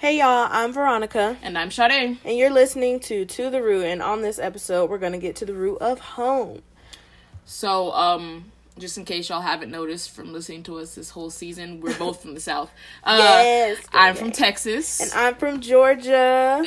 Hey y'all, I'm Veronica. And I'm Sade. And you're listening to To the Root. And on this episode, we're going to get to the root of home. So, um, just in case y'all haven't noticed from listening to us this whole season, we're both from the South. Uh, yes. I'm from Texas. And I'm from Georgia.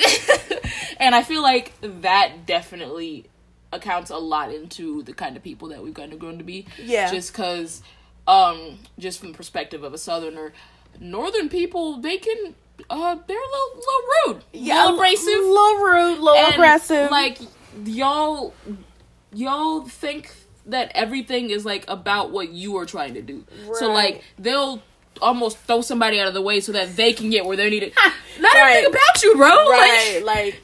and I feel like that definitely accounts a lot into the kind of people that we've kind of grown to be. Yeah. Just because, um, just from the perspective of a Southerner, Northern people, they can uh they're a little, little rude, yeah, little abrasive, little rude, little aggressive. Like y'all, y'all think that everything is like about what you are trying to do. Right. So like they'll almost throw somebody out of the way so that they can get where they're needed. Not right. everything about you, bro. Right, like, like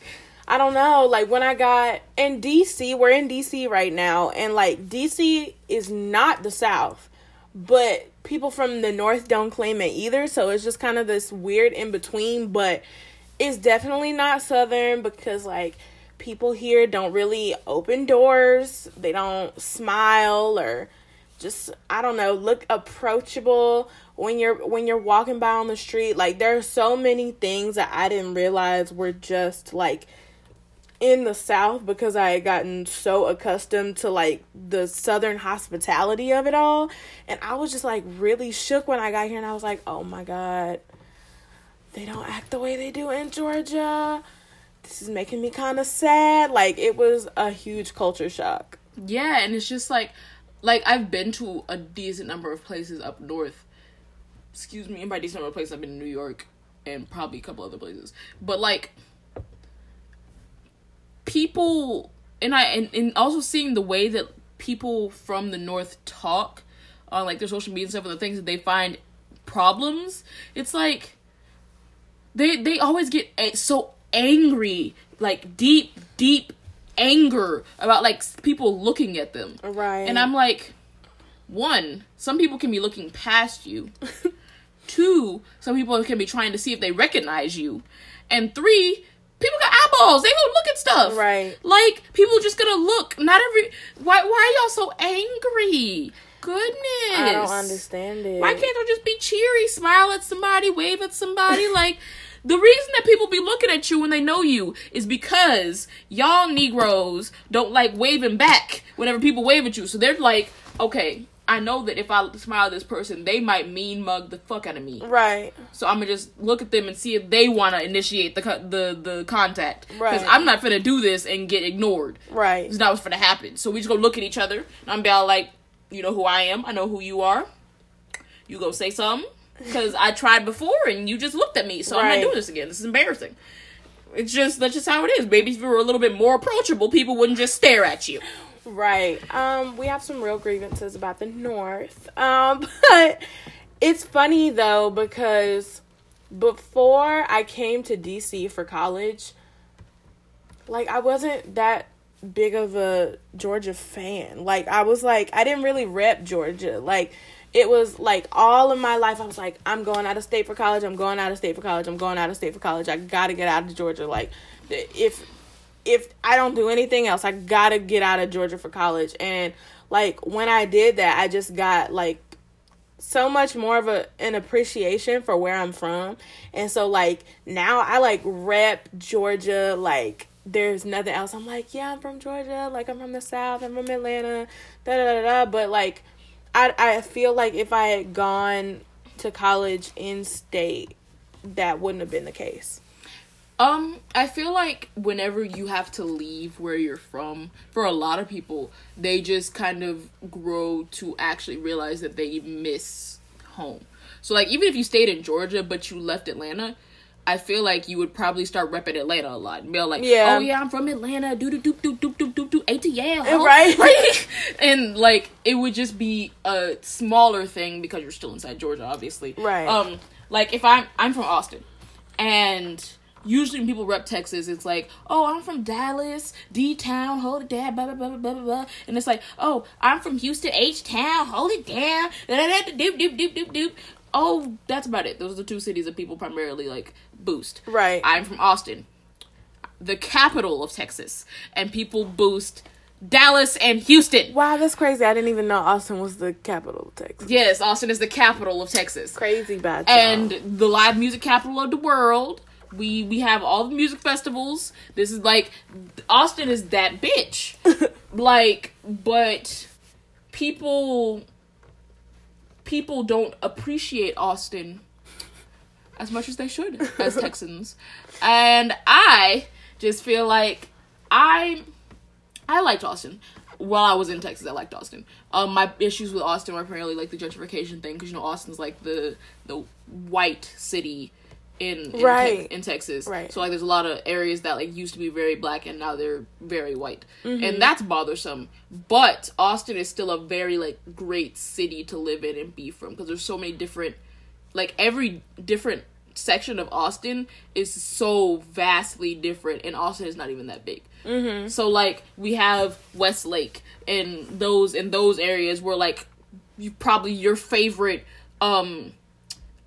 I don't know. Like when I got in DC, we're in DC right now, and like DC is not the South, but people from the north don't claim it either so it's just kind of this weird in between but it's definitely not southern because like people here don't really open doors they don't smile or just i don't know look approachable when you're when you're walking by on the street. Like there are so many things that i didn't realize were just like in the South because I had gotten so accustomed to like the Southern hospitality of it all. And I was just like really shook when I got here and I was like, oh my God, they don't act the way they do in Georgia. This is making me kind of sad. Like it was a huge culture shock. Yeah, and it's just like, like I've been to a decent number of places up north. Excuse me, and by decent number of places, I've been in New York and probably a couple other places. But like, people and I and, and also seeing the way that people from the north talk on like their social media and stuff and the things that they find problems, it's like they they always get so angry, like deep deep anger about like people looking at them. Right. And I'm like one, some people can be looking past you. Two, some people can be trying to see if they recognize you. And three, people got eyeballs. They gonna look at stuff. Right. Like people just gonna look. Not every. Why? Why are y'all so angry? Goodness. I don't understand it. Why can't I just be cheery, smile at somebody, wave at somebody? like the reason that people be looking at you when they know you is because y'all Negroes don't like waving back whenever people wave at you. So they're like, okay, I know that if I smile at this person, they might mean mug the fuck out of me. Right. So I'm gonna just look at them and see if they want to initiate the the the contact. Right. Because I'm not gonna do this and get ignored. Right. It's not what's gonna happen. So we just gonna look at each other. And I'm be all like, you know who I am. I know who you are. You go say something because I tried before and you just looked at me. So right. I'm not doing this again. This is embarrassing. It's just that's just how it is. Maybe if you were a little bit more approachable, people wouldn't just stare at you. Right. Um, we have some real grievances about the North. Um, but it's funny though because before I came to DC for college, like I wasn't that big of a Georgia fan. Like I was like I didn't really rep Georgia. Like it was like all of my life I was like I'm going out of state for college. I'm going out of state for college. I'm going out of state for college. I got to get out of Georgia. Like if if I don't do anything else, I gotta get out of Georgia for college. And like when I did that, I just got like so much more of a an appreciation for where I'm from. And so like now I like rep Georgia like there's nothing else. I'm like, yeah, I'm from Georgia, like I'm from the South, I'm from Atlanta, da da da da. But like I I feel like if I had gone to college in state, that wouldn't have been the case. Um, I feel like whenever you have to leave where you're from, for a lot of people, they just kind of grow to actually realize that they miss home. So like even if you stayed in Georgia but you left Atlanta, I feel like you would probably start repping Atlanta a lot. And be like, yeah. oh yeah, I'm from Atlanta. Do do do do do do do do. ATL, right? right? and like it would just be a smaller thing because you're still inside Georgia, obviously. Right. Um, like if I'm I'm from Austin, and usually when people rep Texas, it's like, oh, I'm from Dallas, D Town, hold it down, blah, blah, blah, blah, blah, blah. And it's like, oh, I'm from Houston, H Town, hold it down, doop, doop, doop, doop, doop. Oh, that's about it. Those are the two cities that people primarily like boost. Right. I'm from Austin, the capital of Texas, and people boost Dallas and Houston. Wow, that's crazy. I didn't even know Austin was the capital of Texas. Yes, Austin is the capital of Texas. Crazy bad. And the live music capital of the world We we have all the music festivals. This is like Austin is that bitch. like, but people people don't appreciate Austin as much as they should as Texans. And I just feel like I I liked Austin. While I was in Texas, I liked Austin. Um, my issues with Austin were primarily like the gentrification thing, because you know Austin's like the the white city in in, Right. Tex- in Texas. Right. So like, there's a lot of areas that like used to be very black and now they're very white, Mm-hmm. and that's bothersome. But Austin is still a very like great city to live in and be from, because there's so many different, like every different section of Austin is so vastly different, and Austin is not even that big. Mm-hmm. So like we have Westlake and those in those areas where like you probably your favorite um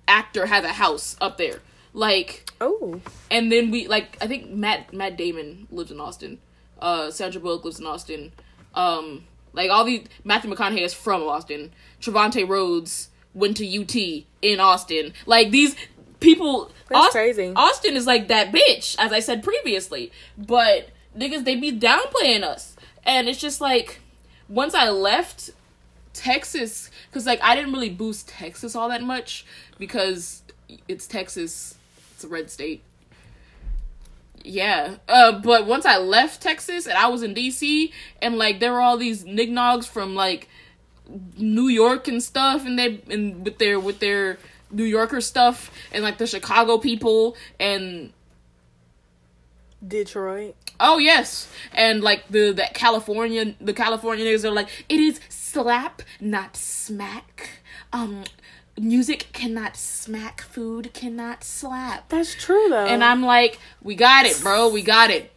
actor has a house up there, like Oh. and then we like I think Matt Matt Damon lives in Austin. Uh Sandra Bullock lives in Austin. Um like all these Matthew McConaughey is from Austin. Trevante Rhodes went to UT in Austin. Like these people That's Aus- crazy. Austin is like that bitch, as I said previously. But niggas they be downplaying us. And it's just like once I left Texas cuz like I didn't really boost Texas all that much because it's Texas. It's a red state. Yeah. Uh but once I left Texas and I was in DC and like there were all these nignogs from like New York and stuff and they and with their with their New Yorker stuff and like the Chicago people and Detroit. Oh yes, and like the the California the California niggas are like it is slap not smack. Um, music cannot smack, food cannot slap. That's true though. And I'm like, we got it, bro. We got it.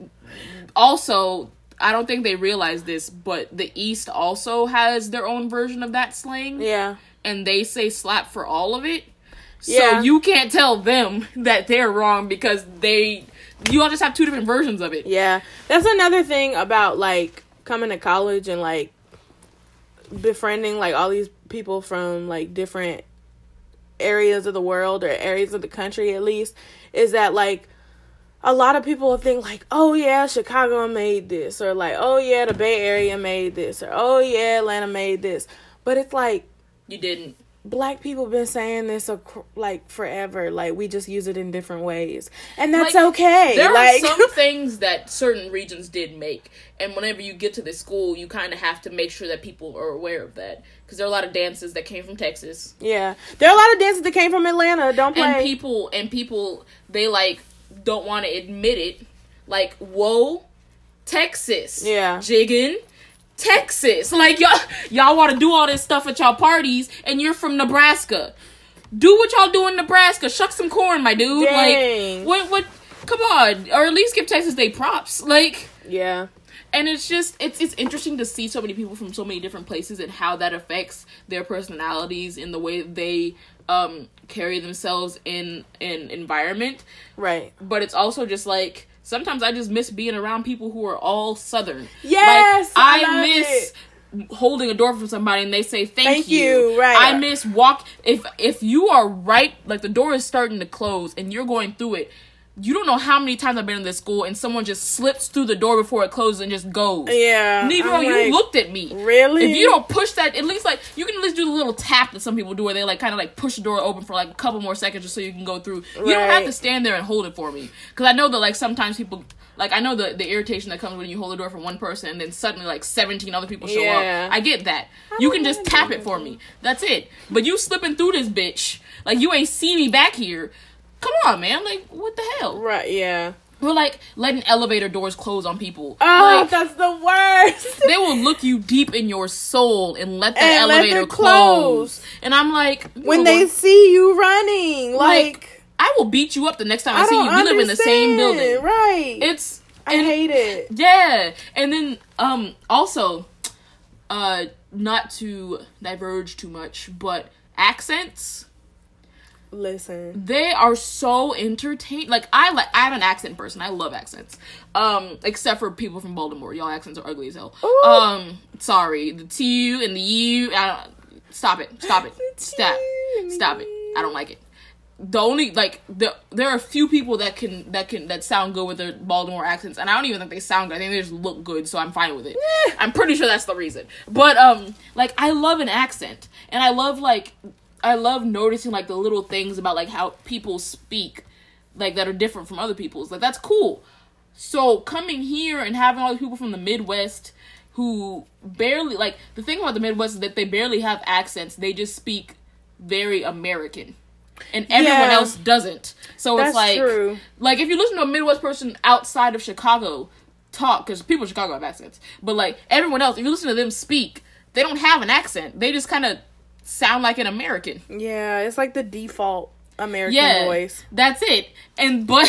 Also, I don't think they realize this, but the East also has their own version of that slang, yeah. and they say slap for all of it. So Yeah. you can't tell them that they're wrong because they you all just have two different versions of it. Yeah. That's another thing about like coming to college and like befriending like all these people from like different areas of the world or areas of the country at least is that like a lot of people think like oh yeah chicago made this or like oh yeah the bay area made this or oh yeah atlanta made this but it's like You didn't. Black people been saying this like forever. Like we just use it in different ways. And that's Like, okay. There like are some things that certain regions did make, and whenever you get to the school, you kind of have to make sure that people are aware of that. Because there are a lot of dances that came from Texas, yeah. There are a lot of dances that came from atlanta. Don't play. and people and people they like don't want to admit it. Like, whoa, Texas, Yeah. jigging. Texas, like y'all, y'all want to do all this stuff at y'all parties, and you're from Nebraska. Do what y'all do in Nebraska. Shuck some corn, my dude. Dang. Like, what? What? Come on, or at least give Texas Day props. Like, yeah and it's just it's it's interesting to see so many people from so many different places and how that affects their personalities and the way they um carry themselves in an environment right but it's also just like sometimes i just miss being around people who are all southern. Yes, like, I i, miss holding a door for somebody and they say thank, Thank you, right. i miss walk if if you are right like the door is starting to close and you're going through it you don't know how many times I've been in this school and someone just slips through the door before it closes and just goes. yeah Negro, I'm you looked at me. Really? If you don't push that, at least like you can at least do the little tap that some people do, where they like kind of like push the door open for like a couple more seconds just so you can go through. You don't have to stand there and hold it for me, because I know that like sometimes people. Like I know the the irritation that comes when you hold the door for one person and then suddenly like seventeen other people show Yeah. up. I get that. You can just tap it for me. That's it. But you slipping through this bitch like you ain't see me back here. Come on, man. Like what the hell? right yeah We're like letting elevator doors close on people. oh Like, that's the worst they will look you deep in your soul and let that And elevator them close. close. And I'm like, when "Lord, they see you running like, like, I will beat you up the next time I, I see you. We live in the same building. right It's i hate it yeah. And then um also uh not to diverge too much, but accents listen they are so entertaining. Like I like I'm an accent person. I love accents. Um, except for people from Baltimore. Y'all accents are ugly as hell. Ooh. Um, sorry. The T and the U. I don't, stop it. Stop it. Stop. T and the Stop it. I don't like it. the only like the there are a few people that can that can that sound good with their Baltimore accents, and I don't even think they sound good. I think they just look good, so I'm fine with it. I'm pretty sure that's the reason. But um, like I love an accent, and I love like I love noticing like the little things about like how people speak, like that are different from other people's. Like that's cool. So coming here and having all these people from the Midwest who barely like the thing about the Midwest is that they barely have accents. They just speak very American. And everyone Yeah. else doesn't. So That's it's like true. like if you listen to a Midwest person outside of Chicago talk, because people in Chicago have accents, but like everyone else, if you listen to them speak, they don't have an accent. They just kind of sound like an American. Yeah, it's like the default American Yeah, voice. that's it. And but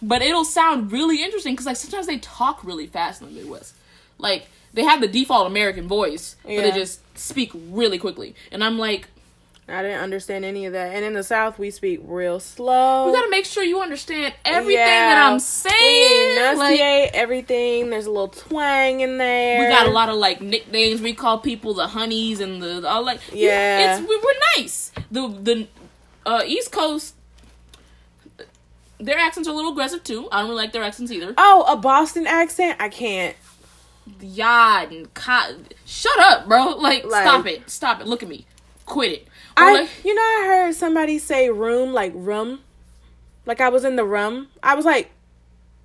but it'll sound really interesting because like sometimes they talk really fast in the Midwest. Like they have the default American voice, but they just speak really quickly. And I'm like, I didn't understand any of that. And in the South, we speak real slow. we gotta make sure you understand everything Yeah. that I'm We saying. Like, enunciate everything. There's a little twang in there. we got a lot of like nicknames. We call people the honeys and the all like Yeah. It's we, we're nice. The the uh, East Coast. Their accents are a little aggressive too. I don't really like their accents either. Oh, a Boston accent? I can't. yard and co- shut up, bro. Like, Like- stop it, stop it. Look at me, quit it. I, like, you know, I heard somebody say room like room, like I was in the room. I was like,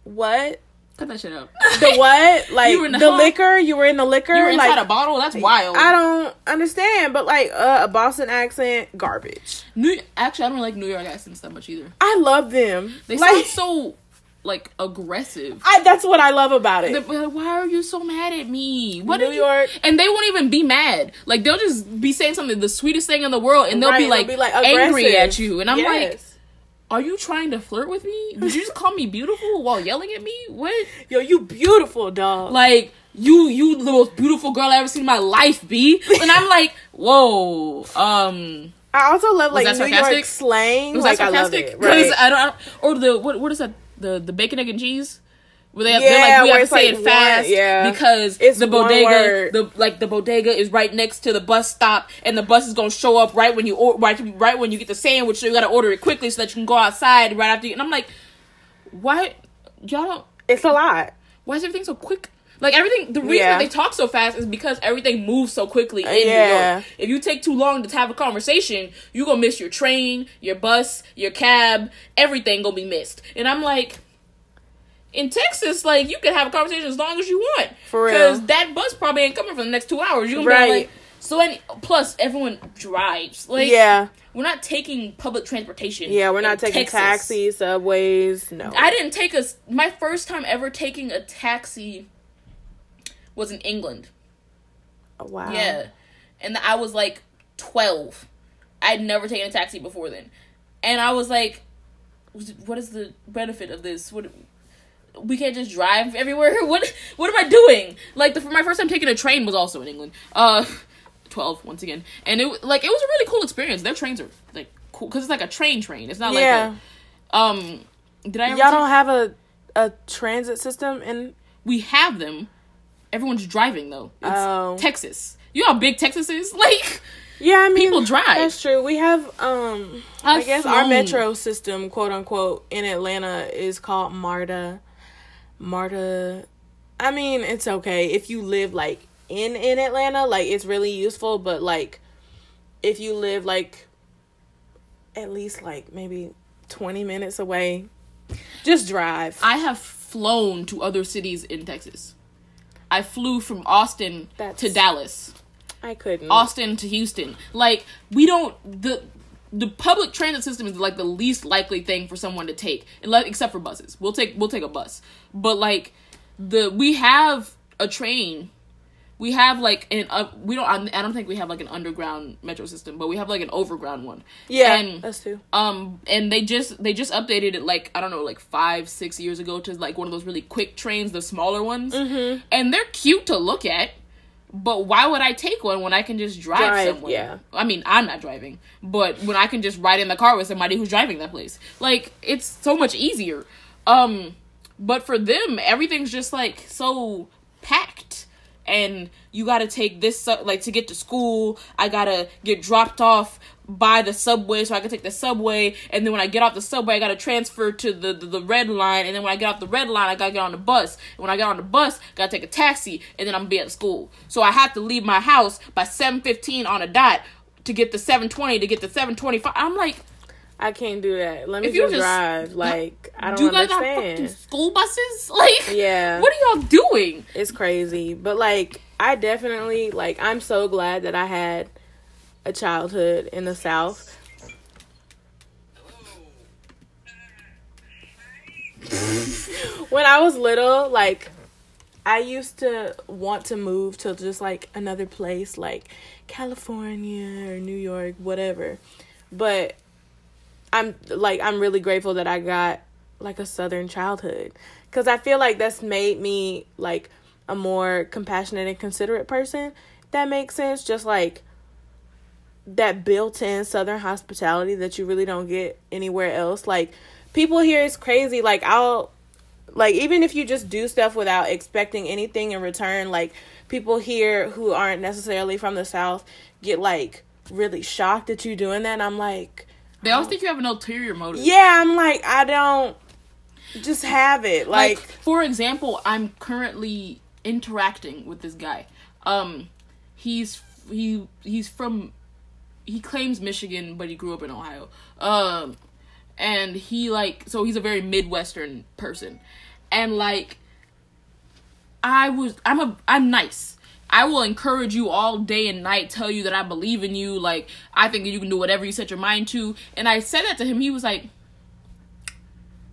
what? cut that shit out. The what? Like You were in the the, liquor? You were in the liquor? You were inside like a bottle. That's wild. I don't understand, but like uh, a Boston accent, garbage. New actually, I don't like New York accents that much either. I love them. They like, sound so like aggressive. I, that's what I love about it. Like, Why are you so mad at me? What New did you-" And they won't even be mad. Like they'll just be saying something the sweetest thing in the world, and they'll Right, be like, be, like, angry at you. And I'm like, Are you trying to flirt with me? Did you just call me beautiful while yelling at me? What? yo, you beautiful dog. like you you the most beautiful girl I ever seen in my life, B. And I'm like, whoa. Um I also love like New sarcastic? York slang. was like that I love sarcastic? it. Right. I don't, I don't or the what what is that? The the bacon, egg, and cheese? Where they have, Yeah, they're like we have to say like it fast one- yeah. because It's the bodega the like the bodega is right next to the bus stop and the bus is gonna show up right when you or, right right when you get the sandwich so you gotta order it quickly so that you can go outside right after you and I'm like why y'all don't it's a lot. why is everything so quick? Like everything, the reason Yeah. that they talk so fast is because everything moves so quickly in New York. If you take too long to have a conversation, you gonna miss your train, your bus, your cab, everything gonna be missed. And I'm like, in Texas, like you can have a conversation as long as you want, For real. because that bus probably ain't coming for the next two hours. You gonna be like, so any plus everyone drives. Like, yeah, we're not taking public transportation. yeah. We're not in taking Texas. taxis, subways. No. I didn't take a. My first time ever taking a taxi was in England. Oh, wow. Yeah, and I was like twelve. I'd never taken a taxi before then, and I was like, "What is the benefit of this? What? We can't just drive everywhere. What? What am I doing? Like the for my first time taking a train was also in England. Uh, twelve once again, and it like it was a really cool experience. Their trains are like cool because it's like a train train. It's not Yeah. like a, um. Did I ever Y'all don't have a a transit system in we have them. Everyone's driving though. It's Oh. Texas. You know how big Texas is? Like Yeah, I mean People drive. That's true. We have um i guess our metro system, quote unquote, in Atlanta is called MARTA. MARTA I mean, it's okay if you live like in in Atlanta, like it's really useful, but like if you live like at least like maybe 20 minutes away, just drive. I have flown to other cities in Texas. I flew from Austin That's- to Dallas, I couldn't. Austin to Houston. Like we don't the the public transit system is like the least likely thing for someone to take, except for buses. We'll take we'll take a bus, but like the we have a train. We have like an uh, we don't I don't think we have like an underground metro system, but we have like an overground one. yeah, and us too. um and they just they just updated it like i don't know like five six years ago to like one of those really quick trains the smaller ones Mm-hmm. and they're cute to look at but why would i take one when i can just drive, Drive, somewhere yeah. i mean i'm not driving but when i can just ride in the car with somebody who's driving that place like it's so much easier um but for them everything's just like so packed and you got to take this like to get to school. I got to get dropped off by the subway so I can take the subway and then when I get off the subway I got to transfer to the, the the red line and then when I get off the red line I got to get on the bus. And when I get on the bus, got to take a taxi and then I'm to be at school. So I have to leave my house by 7:15 on a dot to get the 720 to get the 725. I'm like I can't do that. Let me just just- drive. Like I do don't you guys have understand. fucking school buses? Like, Yeah. what are y'all doing? It's crazy. But like I definitely like I'm so glad that I had a childhood in the South. when I was little, like I used to want to move to just like another place like California or New York, whatever. But I'm like I'm really grateful that I got like a southern childhood cuz I feel like that's made me like a more compassionate and considerate person. That makes sense just like that built-in southern hospitality that you really don't get anywhere else. Like people here is crazy like I'll like even if you just do stuff without expecting anything in return like people here who aren't necessarily from the south get like really shocked that you doing that and i'm like They always think you have an ulterior motive. yeah i'm like i don't just have it. Like, like, for example i'm currently interacting with this guy. Um he's he he's from he claims michigan but he grew up in ohio. Um and he like so he's a very midwestern person. And like i was i'm a i'm nice I will encourage you all day and night, tell you that I believe in you. Like, I think you can do whatever you set your mind to. And I said that to him. He was like,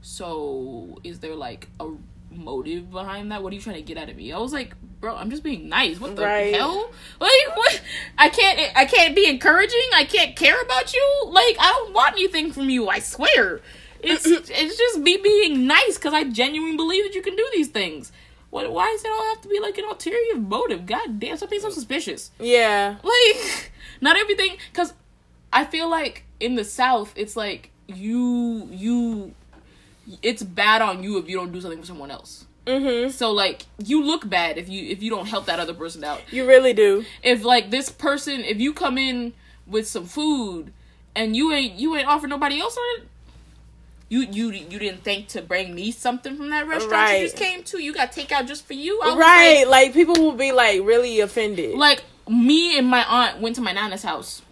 so is there like a motive behind that? What are you trying to get out of me? I was like, bro, I'm just being nice. What the Right. hell? Like what? I can't I can't be encouraging. I can't care about you. Like I don't want anything from you. I swear. It's it's just me being nice because I genuinely believe that you can do these things. What? Why does it all have to be like an ulterior motive? God damn, something so suspicious. Yeah. Like not everything because i feel like in the south it's like you you it's bad on you if you don't do something for someone else. Mm-hmm. So like you look bad if you if you don't help that other person out. You really do. If like this person if you come in with some food and you ain't you ain't offer nobody else on it you you you didn't think to bring me something from that restaurant Right. you just came to you got takeout just for you right like, like, people will be like really offended like me and my aunt went to my nana's house.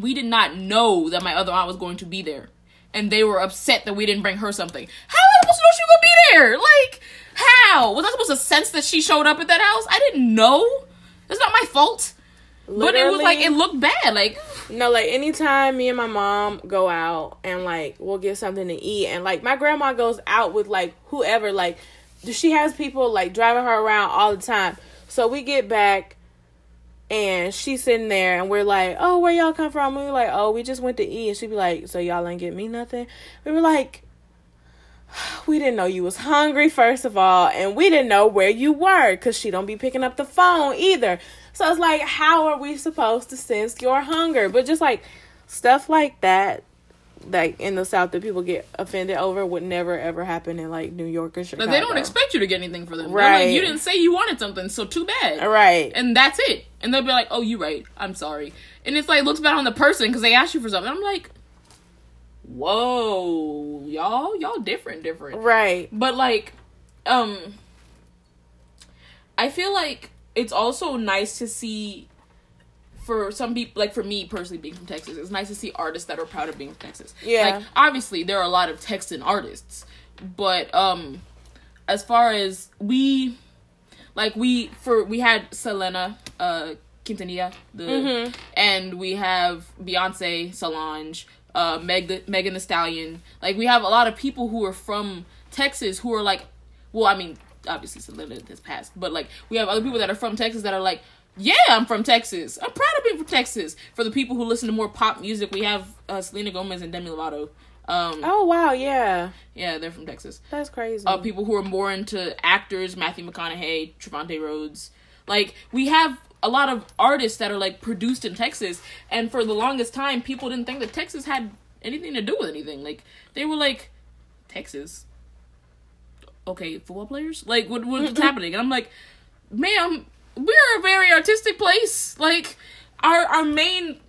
We did not know that my other aunt was going to be there, and they were upset that we didn't bring her something. How was I supposed to know she was gonna be there? Like, how was I supposed to sense that she showed up at that house? I didn't know. It's not my fault. But it was like it looked bad. Like, No, like anytime me and my mom go out and like we'll get something to eat and like my grandma goes out with like whoever, like she has people like driving her around all the time. So we get back and she's sitting there and we're like, Oh, where y'all come from? we're like, Oh, we just went to eat and she'd be like, So y'all ain't get me nothing? We were like we didn't know you was hungry first of all and we didn't know where you were because she don't be picking up the phone either so it's like how are we supposed to sense your hunger but just like stuff like that like in the south that people get offended over would never ever happen in like new york or chicago they don't expect you to get anything for them. They're like, Right. you didn't say you wanted something, so too bad. right And that's it. And they'll be like, "Oh, you're right. I'm sorry." And it's like looks bad on the person because they asked you for something. I'm like, "Whoa, y'all, y'all different, different." right But like, um, I feel like it's also nice to see for some people, like for me personally, being from Texas, it's nice to see artists that are proud of being from Texas. Yeah. Like, obviously, there are a lot of Texan artists, but um, as far as we, like we for we had Selena, uh, Quintanilla, the, and we have Beyonce, Solange, uh, Meg, the, Megan Thee Stallion. Like we have a lot of people who are from Texas who are like, well, I mean, obviously Selena has passed, but like we have other people that are from Texas that are like, yeah, I'm from Texas. I'm proud of being from Texas. For the people who listen to more pop music, we have uh, Selena Gomez and Demi Lovato. Um, oh wow yeah yeah, they're from Texas that's crazy uh, people who are more into actors, Matthew McConaughey, Trevante Rhodes. Like we have a lot of artists that are like produced in Texas, and for the longest time, people didn't think that Texas had anything to do with anything. Like they were like, Texas, okay, football players. Like what what's happening? And I'm like, ma'am, we're a very artistic place. Like our our main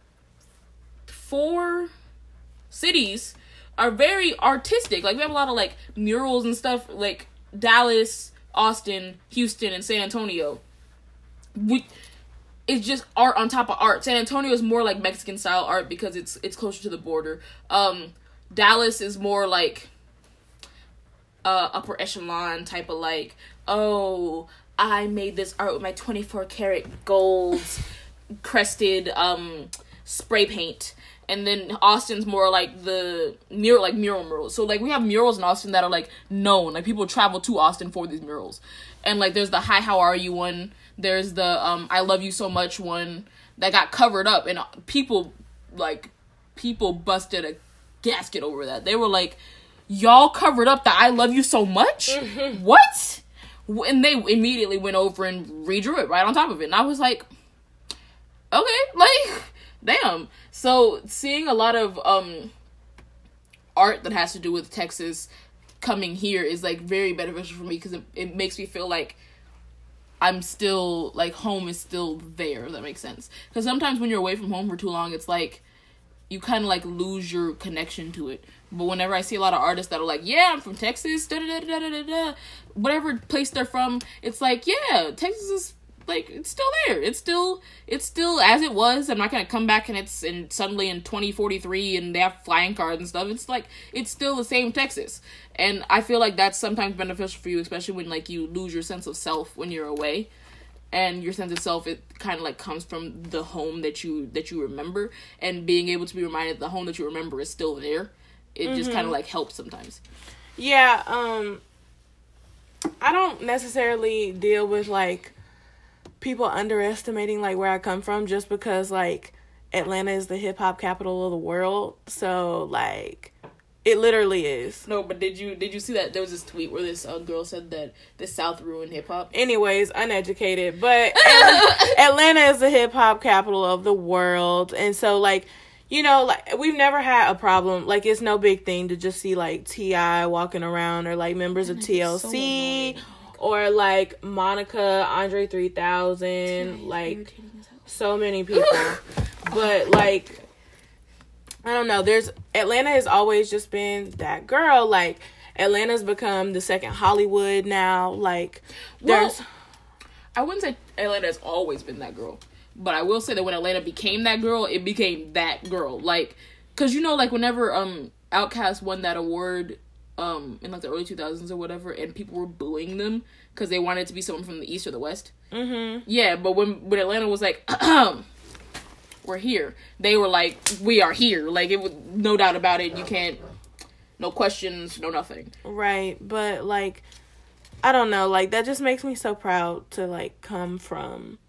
four cities are very artistic. Like we have a lot of like murals and stuff like Dallas, Austin, Houston, and San Antonio. We it's just art on top of art. San Antonio is more like Mexican style art because it's it's closer to the border. Um Dallas is more like uh upper echelon type of like, oh, I made this art with my 24 karat gold crested um spray paint and then Austin's more like the mural, like mural murals. So like we have murals in Austin that are like known, like people travel to Austin for these murals, and like there's the Hi How Are You one, there's the um I Love You So Much one that got covered up, and people like people busted a gasket over that. They were like, y'all covered up that I Love You So Much, Mm-hmm. what? And they immediately went over and redrew it right on top of it, and I was like, okay, like damn. So seeing a lot of um art that has to do with Texas coming here is like very beneficial for me because it, it makes me feel like I'm still like home is still there. If that makes sense. Because sometimes when you're away from home for too long, it's like you kind of like lose your connection to it. But whenever I see a lot of artists that are like, "Yeah, I'm from Texas," da da da da da da, whatever place they're from, it's like, yeah, Texas is like it's still there. It's still it's still as it was. I'm not gonna come back and it's and suddenly in 2043 and they have flying cars and stuff. It's like it's still the same Texas, and I feel like that's sometimes beneficial for you, especially when like you lose your sense of self when you're away, and your sense of self it kind of like comes from the home that you that you remember, and being able to be reminded the home that you remember is still there. It just kind of like helps sometimes. Yeah, um I don't necessarily deal with like people underestimating like where I come from just because like Atlanta is the hip hop capital of the world. So like it literally is. No, but did you did you see that there was this tweet where this uh, girl said that the South ruined hip hop? Anyways, uneducated, but Atl- Atlanta is the hip hop capital of the world. And so like you know, like we've never had a problem. Like it's no big thing to just see like T.I. walking around or like members of TLC or like Monica, Andre three thousand, like so many people. but like I don't know, there's Atlanta has always just been that girl. Like Atlanta's become the second Hollywood now. Like there's Well, I wouldn't say Atlanta has always been that girl, but I will say that when Atlanta became that girl, it became that girl. Like, cause you know, like whenever um Outkast won that award um in like the early 2000s or whatever, and people were booing them because they wanted to be someone from the east or the west. Mhm. Yeah, but when when Atlanta was like. We're here. They were like, "We are here." Like it was no doubt about it. You can't, no questions, no nothing. Right, but like I don't know, like that just makes me so proud to like come from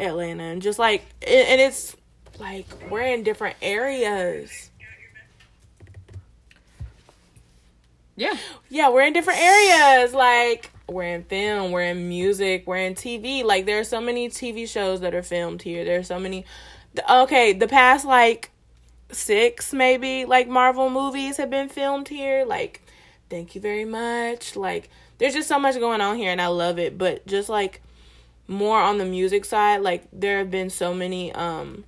Atlanta and just like and it's like we're in different areas. Yeah, Yeah, we're in different areas. Like we're in film, we're in music, we're in TV. Like there are so many TV shows that are filmed here. There are so many Okay, the past like 6 maybe like Marvel movies have been filmed here. Like thank you very much. Like there's just so much going on here and I love it, but just like more on the music side, like there have been so many um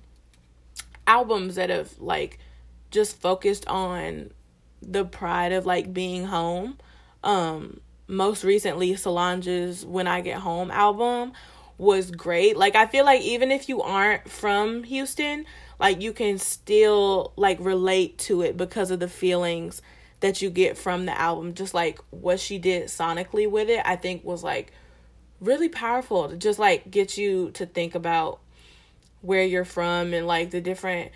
albums that have like just focused on the pride of like being home. Um most recently Solange's When I Get Home album was great. Like I feel like even if you aren't from Houston, like you can still like relate to it because of the feelings that you get from the album. Just like what she did sonically with it, I think was like really powerful to just like get you to think about where you're from and like the different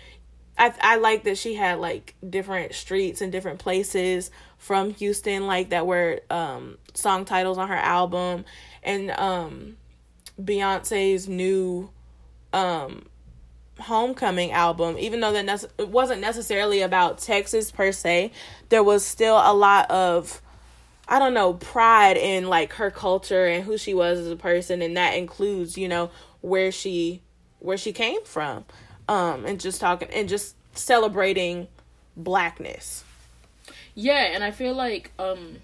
I I like that she had like different streets and different places from Houston like that were um song titles on her album. And um Beyonce's new um homecoming album even though that it wasn't necessarily about Texas per se there was still a lot of I don't know, pride in like her culture and who she was as a person and that includes, you know, where she where she came from. Um and just talking and just celebrating blackness. Yeah, and I feel like um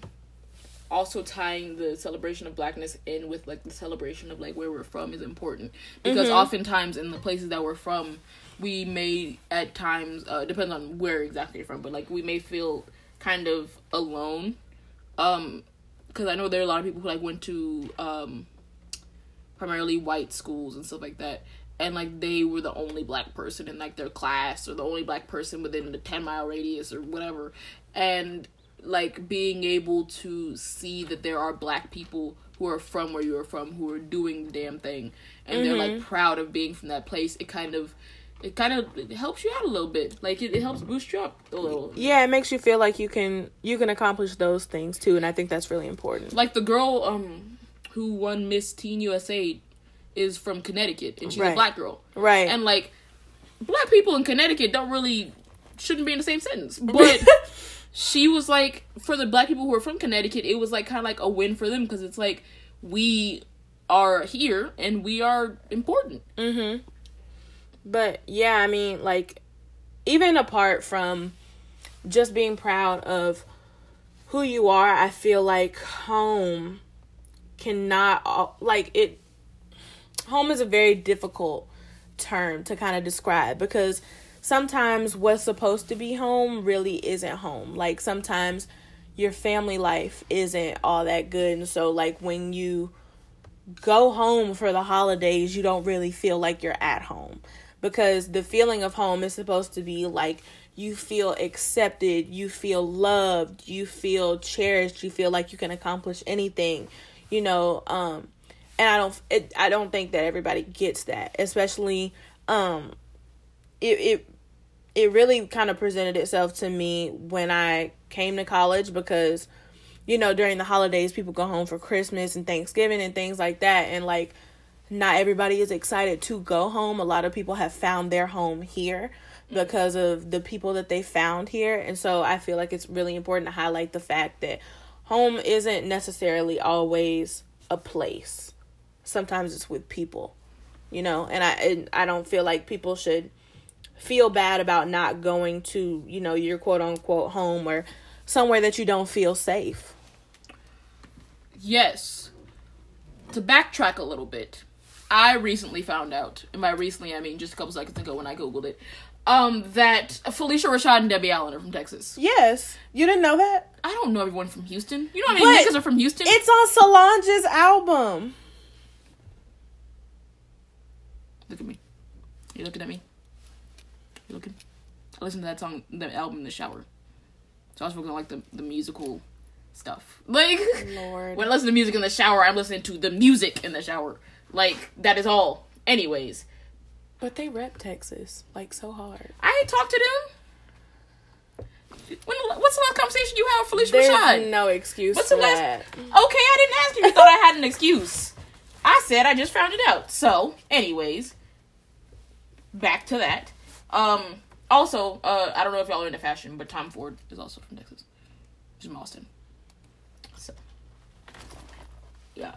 also tying the celebration of blackness in with like the celebration of like where we're from is important because Mm-hmm. oftentimes in the places that we're from we may at times uh depends on where exactly you're from but like we may feel kind of alone um because i know there are a lot of people who like went to um primarily white schools and stuff like that. And like they were the only black person in like their class or the only black person within the 10 mile radius or whatever. And like being able to see that there are black people who are from where you are from who are doing the damn thing and they're like proud of being from that place it kind of it kind of helps you out a little bit like it, it helps boost you up a little Yeah, it makes you feel like you can you can accomplish those things too, and I think that's really important. like the girl um who won Miss Teen USA is from Connecticut and she's a black girl. Right. And like black people in Connecticut don't really shouldn't be in the same sentence. But she was like for the black people who are from Connecticut, it was like kind of like a win for them because it's like we are here and we are important. But yeah, I mean, like, even apart from just being proud of who you are, I feel like home cannot, like, it, home is a very difficult term to kind of describe because sometimes what's supposed to be home really isn't home. Like, sometimes your family life isn't all that good. And so, like, when you, go home for the holidays, you don't really feel like you're at home because the feeling of home is supposed to be like you feel accepted, you feel loved, you feel cherished, you feel like you can accomplish anything, you know, um and I don't it, I don't think that everybody gets that, especially um it it it really kind of presented itself to me when I came to college because you know, during the holidays, people go home for Christmas and Thanksgiving and things like that. And like, not everybody is excited to go home. A lot of people have found their home here because of the people that they found here. And so I feel like it's really important to highlight the fact that home isn't necessarily always a place. Sometimes it's with people, you know, and I and I don't feel like people should feel bad about not going to, you know, your quote unquote home or somewhere that you don't feel safe. Yes. To backtrack a little bit, I recently found out, and by recently I mean just a couple seconds ago when I googled it, um, that Phylicia Rashad and Debbie Allen are from Texas. Yes. You didn't know that? I don't know everyone from Houston. You know how many But niggas are from Houston? It's on Solange's album. Look at me. You looking at me? You looking? I listened to that song, the album in the shower. So I was on like the, the musical stuff. Like Lord. when I listen to music in the shower, I'm listening to the music in the shower. Like that is all. Anyways, But they rep Texas like so hard. I ain't talked to them. When, what's the last conversation you had with Phylicia There's Rashad? no excuse What's for the last? that. Okay, I didn't ask you. You thought I had an excuse. I said I just found it out. So, anyways, back to that. Um. Also, uh, I don't know if y'all are into fashion, but Tom Ford is also from Texas. He's from Austin. So, yeah.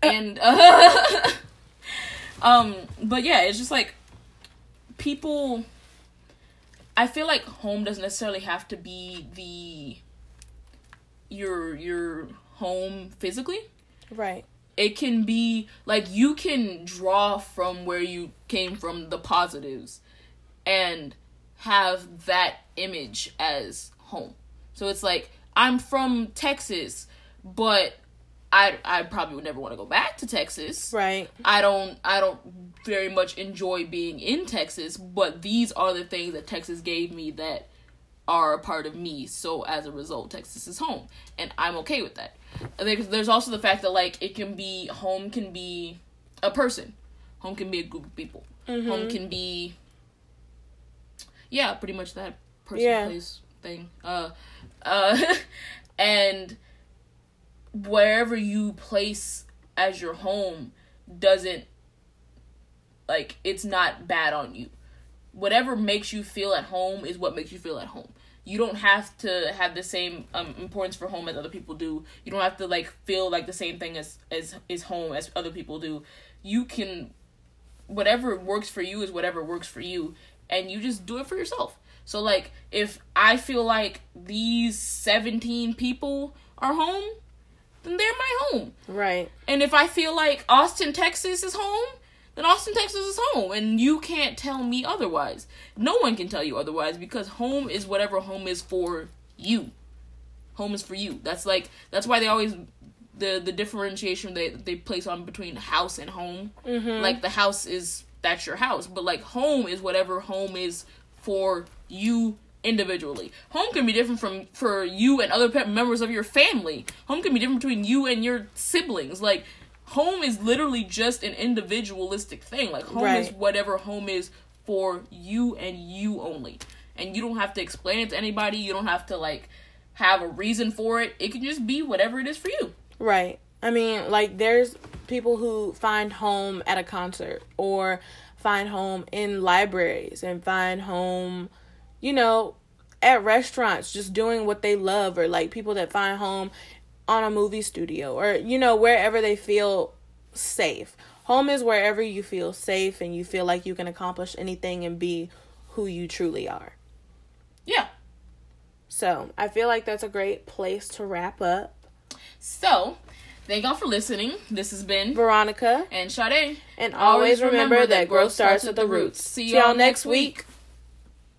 And uh, um, but yeah, it's just like people. I feel like home doesn't necessarily have to be the your your home physically. Right. It can be like you can draw from where you came from the positives and have that image as home. So it's like I'm from Texas, but I I probably would never want to go back to Texas. Right. I don't I don't very much enjoy being in Texas, but these are the things that Texas gave me that are a part of me. So as a result, Texas is home, and I'm okay with that. There's, there's also the fact that like it can be home can be a person, home can be a group of people, home can be yeah, pretty much that person Yeah. place thing. Uh, uh, and wherever you place as your home doesn't like it's not bad on you. Whatever makes you feel at home is what makes you feel at home. You don't have to have the same um, importance for home as other people do. You don't have to like feel like the same thing as as is home as other people do. You can whatever works for you is whatever works for you and you just do it for yourself. So like if I feel like these 17 people are home, then they're my home. Right. And if I feel like Austin, Texas is home, then Austin, Texas is home. And you can't tell me otherwise. No one can tell you otherwise because home is whatever home is for you. Home is for you. That's like that's why they always the the differentiation they they place on between house and home. Mm-hmm. Like the house is that's your house, but like home is whatever home is for you individually. Home can be different from for you and other pe- members of your family. Home can be different between you and your siblings. Like home is literally just an individualistic thing. Like home is whatever home is for you and you only. And you don't have to explain it to anybody. You don't have to like have a reason for it. It can just be whatever it is for you. Right. I mean, like there's people who find home at a concert or find home in libraries and find home, you know, at restaurants just doing what they love or like people that find home on a movie studio or you know wherever they feel safe. Home is wherever you feel safe and you feel like you can accomplish anything and be who you truly are. Yeah. So, I feel like that's a great place to wrap up. So, thank y'all for listening. This has been Veronica and Sade. And always remember that growth starts at the roots. See y'all next week.